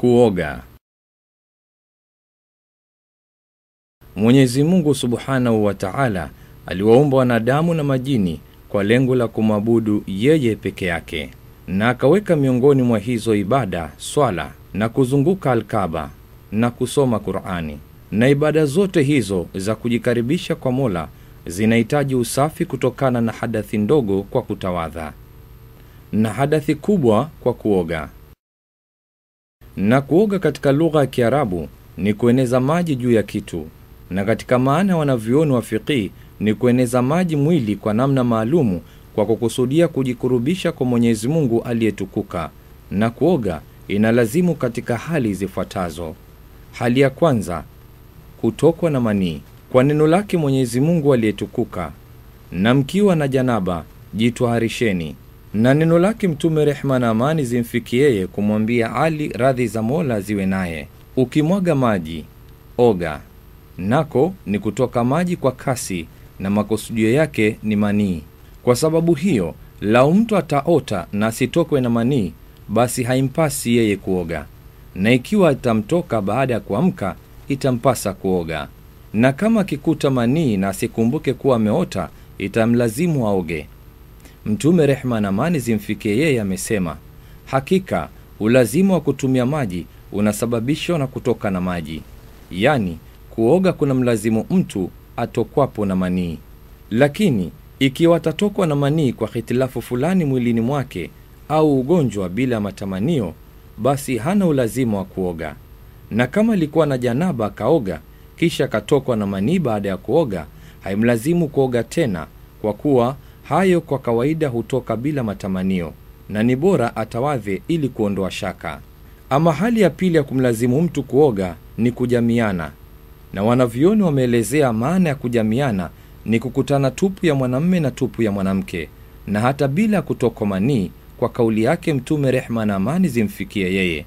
Kuoga. Mwenyezi Mungu Subhanahu wa Ta'ala aliwaumba wanadamu na majini kwa lengo la kumwabudu yeye peke yake, na akaweka miongoni mwa hizo ibada swala na kuzunguka Alkaba na kusoma Qur'ani. Na ibada zote hizo za kujikaribisha kwa Mola zinahitaji usafi kutokana na hadathi ndogo kwa kutawadha na hadathi kubwa kwa kuoga. Na kuoga katika lugha ya Kiarabu ni kueneza maji juu ya kitu, na katika maana wanavyuoni wa fiqhi ni kueneza maji mwili kwa namna maalumu kwa kukusudia kujikurubisha kwa Mwenyezi Mungu aliyetukuka. Na kuoga inalazimu katika hali zifuatazo. Hali ya kwanza, kutokwa na manii kwa neno lake Mwenyezi Mungu aliyetukuka, na mkiwa na janaba jitwaharisheni na neno lake Mtume, rehma na amani zimfikie yeye, kumwambia Ali, radhi za Mola ziwe naye, ukimwaga maji oga. Nako ni kutoka maji kwa kasi, na makusudio yake ni manii. Kwa sababu hiyo, lau mtu ataota na asitokwe na manii, basi haimpasi yeye kuoga, na ikiwa itamtoka baada ya kuamka, itampasa kuoga. Na kama akikuta manii na asikumbuke kuwa ameota, itamlazimu aoge. Mtume rehma na amani zimfikie yeye amesema, hakika ulazima wa kutumia maji unasababishwa na kutoka na maji, yaani kuoga kuna mlazimu mtu atokwapo na manii. Lakini ikiwa atatokwa na manii kwa hitilafu fulani mwilini mwake au ugonjwa bila matamanio, basi hana ulazima wa kuoga. Na kama alikuwa na janaba akaoga kisha akatokwa na manii baada ya kuoga, haimlazimu kuoga tena, kwa kuwa hayo kwa kawaida hutoka bila matamanio, na ni bora atawadhe ili kuondoa shaka. Ama hali ya pili ya kumlazimu mtu kuoga ni kujamiana, na wanavyoni wameelezea maana ya kujamiana ni kukutana tupu ya mwanamme na tupu ya mwanamke, na hata bila kutokwa manii, kwa kauli yake Mtume, rehma na amani zimfikie yeye,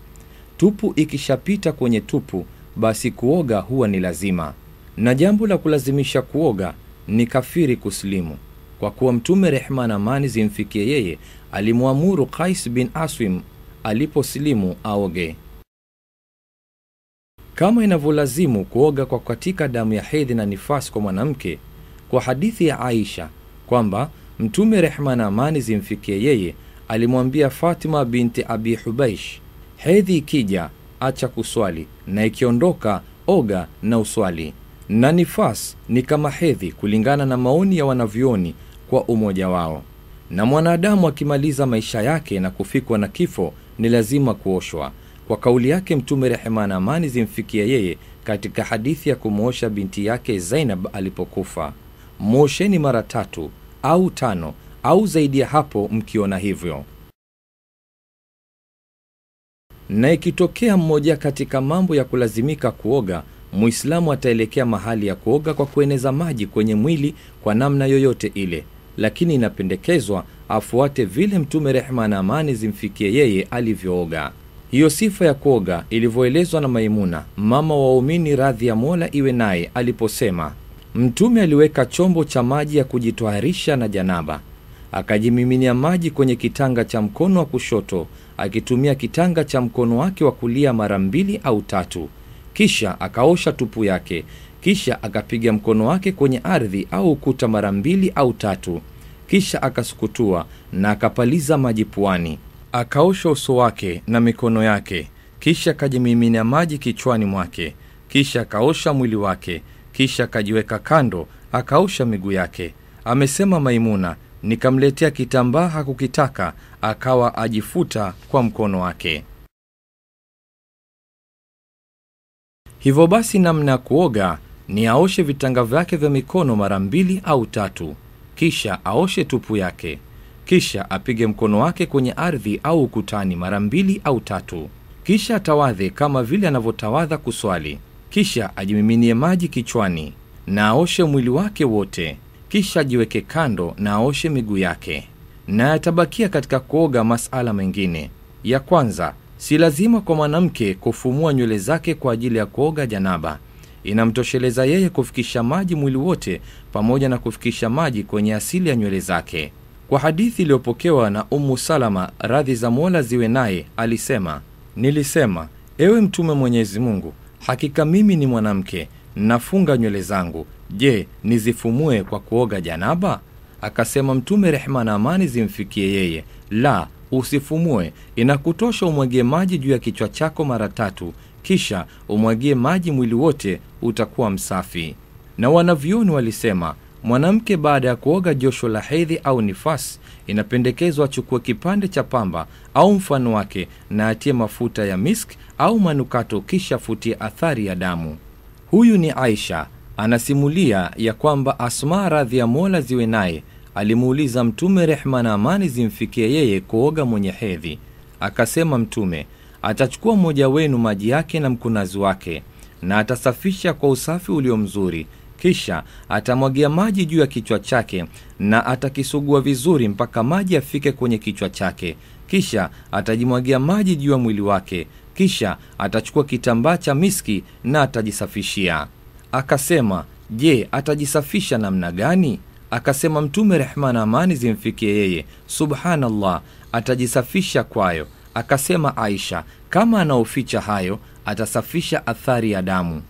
tupu ikishapita kwenye tupu, basi kuoga huwa ni lazima. Na jambo la kulazimisha kuoga ni kafiri kusilimu kwa kuwa Mtume rehma na amani zimfikie yeye alimwamuru Qais bin Aswim aliposilimu aoge, kama inavyolazimu kuoga kwa katika damu ya hedhi na nifasi kwa mwanamke, kwa hadithi ya Aisha kwamba Mtume rehma na amani zimfikie yeye alimwambia Fatima binti Abi Hubaish, hedhi ikija acha kuswali, na ikiondoka oga na uswali na nifas ni kama hedhi kulingana na maoni ya wanavyoni kwa umoja wao. Na mwanadamu akimaliza maisha yake na kufikwa na kifo ni lazima kuoshwa, kwa kauli yake Mtume rehema na amani zimfikia yeye katika hadithi ya kumwosha binti yake Zainab alipokufa, mwosheni mara tatu au tano au zaidi ya hapo mkiona hivyo. Na ikitokea mmoja katika mambo ya kulazimika kuoga Muislamu ataelekea mahali ya kuoga kwa kueneza maji kwenye mwili kwa namna yoyote ile, lakini inapendekezwa afuate vile Mtume rehma na amani zimfikie yeye alivyooga. Hiyo sifa ya kuoga ilivyoelezwa na Maimuna mama waumini, radhi ya Mola iwe naye, aliposema Mtume aliweka chombo cha maji ya kujitwaharisha na janaba, akajimiminia maji kwenye kitanga cha mkono wa kushoto, akitumia kitanga cha mkono wake wa kulia mara mbili au tatu kisha akaosha tupu yake, kisha akapiga mkono wake kwenye ardhi au ukuta mara mbili au tatu, kisha akasukutua na akapaliza maji puani, akaosha uso wake na mikono yake, kisha akajimimina maji kichwani mwake, kisha akaosha mwili wake, kisha akajiweka kando, akaosha miguu yake. Amesema Maimuna, nikamletea kitambaa, hakukitaka, akawa ajifuta kwa mkono wake. Hivyo basi, namna ya kuoga ni aoshe vitanga vyake vya mikono mara mbili au tatu, kisha aoshe tupu yake, kisha apige mkono wake kwenye ardhi au ukutani mara mbili au tatu, kisha atawadhe kama vile anavyotawadha kuswali, kisha ajimiminie maji kichwani na aoshe mwili wake wote, kisha ajiweke kando na aoshe miguu yake. Na yatabakia katika kuoga masala mengine. Ya kwanza Si lazima kwa mwanamke kufumua nywele zake kwa ajili ya kuoga janaba. Inamtosheleza yeye kufikisha maji mwili wote pamoja na kufikisha maji kwenye asili ya nywele zake. Kwa hadithi iliyopokewa na Ummu Salama, radhi za Mola ziwe naye, alisema, nilisema ewe mtume mwenyezi mungu hakika mimi ni mwanamke nafunga nywele zangu je nizifumue kwa kuoga janaba akasema mtume rehema na amani zimfikie yeye la usifumue. Inakutosha umwagie maji juu ya kichwa chako mara tatu kisha umwagie maji mwili wote utakuwa msafi. Na wanavyoni walisema mwanamke baada ya kuoga josho la hedhi au nifasi inapendekezwa achukue kipande cha pamba au mfano wake na atie mafuta ya misk au manukato kisha futie athari ya damu. Huyu ni aisha anasimulia ya kwamba asma radhi ya mola ziwe naye alimuuliza mtume rehma na amani zimfikie yeye kuoga mwenye hedhi. Akasema mtume atachukua mmoja wenu maji yake na mkunazi wake na atasafisha kwa usafi ulio mzuri. Kisha atamwagia maji juu ya kichwa chake na atakisugua vizuri mpaka maji afike kwenye kichwa chake. Kisha atajimwagia maji juu ya mwili wake. Kisha atachukua kitambaa cha miski na atajisafishia. Akasema je atajisafisha namna gani akasema mtume rehma na amani zimfikie yeye. Subhanallah atajisafisha kwayo. Akasema aisha kama anaoficha hayo atasafisha athari ya damu.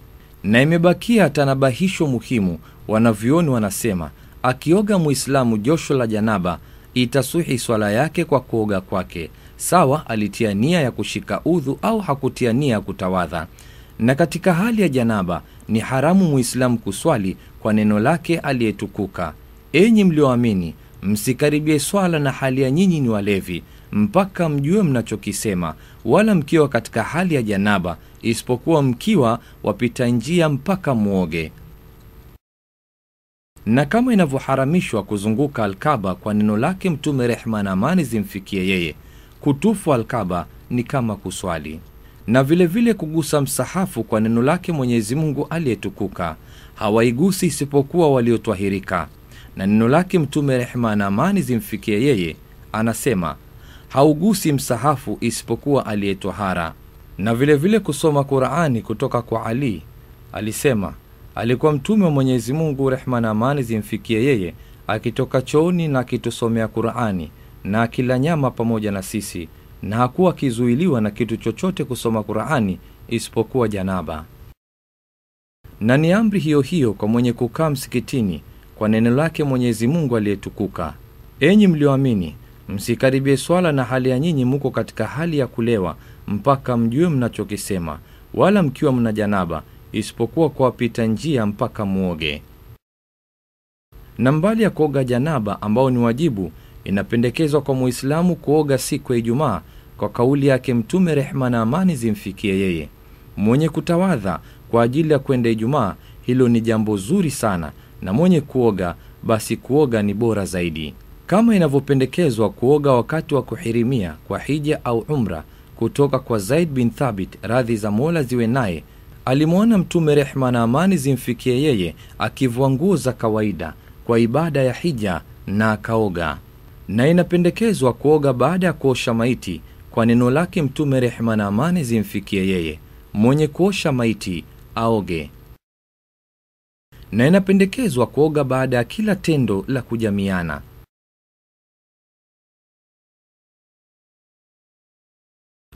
Na imebakia tanabahisho muhimu. Wanavyoni wanasema akioga muislamu josho la janaba itasuhi swala yake kwa kuoga kwake. Sawa alitia nia ya kushika udhu au hakutia nia ya kutawadha. Na katika hali ya janaba ni haramu muislamu kuswali kwa neno lake aliyetukuka enyi mlioamini msikaribie swala na hali ya nyinyi ni walevi mpaka mjue mnachokisema wala mkiwa katika hali ya janaba isipokuwa mkiwa wapita njia mpaka mwoge na kama inavyoharamishwa kuzunguka alkaba kwa neno lake mtume rehma na amani zimfikie yeye kutufu alkaba ni kama kuswali. Na vilevile vile kugusa msahafu kwa neno lake mwenyezi mungu aliyetukuka hawaigusi isipokuwa waliotwahirika na neno lake mtume rehema na amani zimfikie yeye anasema haugusi msahafu isipokuwa aliyetwahara na vilevile vile kusoma qurani kutoka kwa ali alisema alikuwa mtume wa mwenyezi mungu rehma na amani zimfikie yeye akitoka chooni na akitusomea qurani na akila nyama pamoja na sisi na hakuwa akizuiliwa na kitu chochote kusoma qurani isipokuwa janaba. Na ni amri hiyo hiyo kwa mwenye kukaa msikitini kwa neno lake mwenyezi mungu aliyetukuka. Enyi mlioamini msikaribie swala na hali ya nyinyi muko katika hali ya kulewa mpaka mjue mnachokisema wala mkiwa mna janaba isipokuwa kwa wapita njia mpaka mwoge na mbali ya kuoga janaba ambao ni wajibu inapendekezwa kwa muislamu kuoga siku ya ijumaa kwa kauli yake mtume rehma na amani zimfikie yeye. Mwenye kutawadha kwa ajili ya kwenda ijumaa hilo ni jambo zuri sana na mwenye kuoga basi kuoga ni bora zaidi. Kama inavyopendekezwa kuoga wakati wa kuhirimia kwa hija au umra kutoka kwa zaid bin thabit radhi za mola ziwe naye alimwona mtume rehma na amani zimfikie yeye akivua nguo za kawaida kwa ibada ya hija na akaoga. Na inapendekezwa kuoga baada ya kuosha maiti kwa neno lake mtume rehma na amani zimfikie yeye. Mwenye kuosha maiti aoge na inapendekezwa kuoga baada ya kila tendo la kujamiana.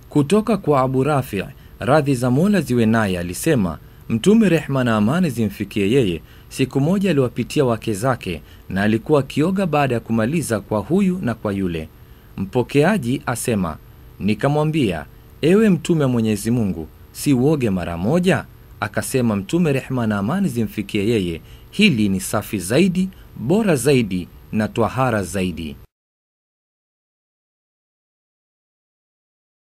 Kutoka kwa abu rafi radhi za mola ziwe naye alisema mtume rehma na amani zimfikie yeye. Siku moja aliwapitia wake zake na alikuwa akioga baada ya kumaliza kwa huyu na kwa yule. Mpokeaji asema nikamwambia ewe mtume wa mwenyezi mungu si uoge mara moja akasema mtume rehma na amani zimfikie yeye. Hili ni safi zaidi bora zaidi na twahara zaidi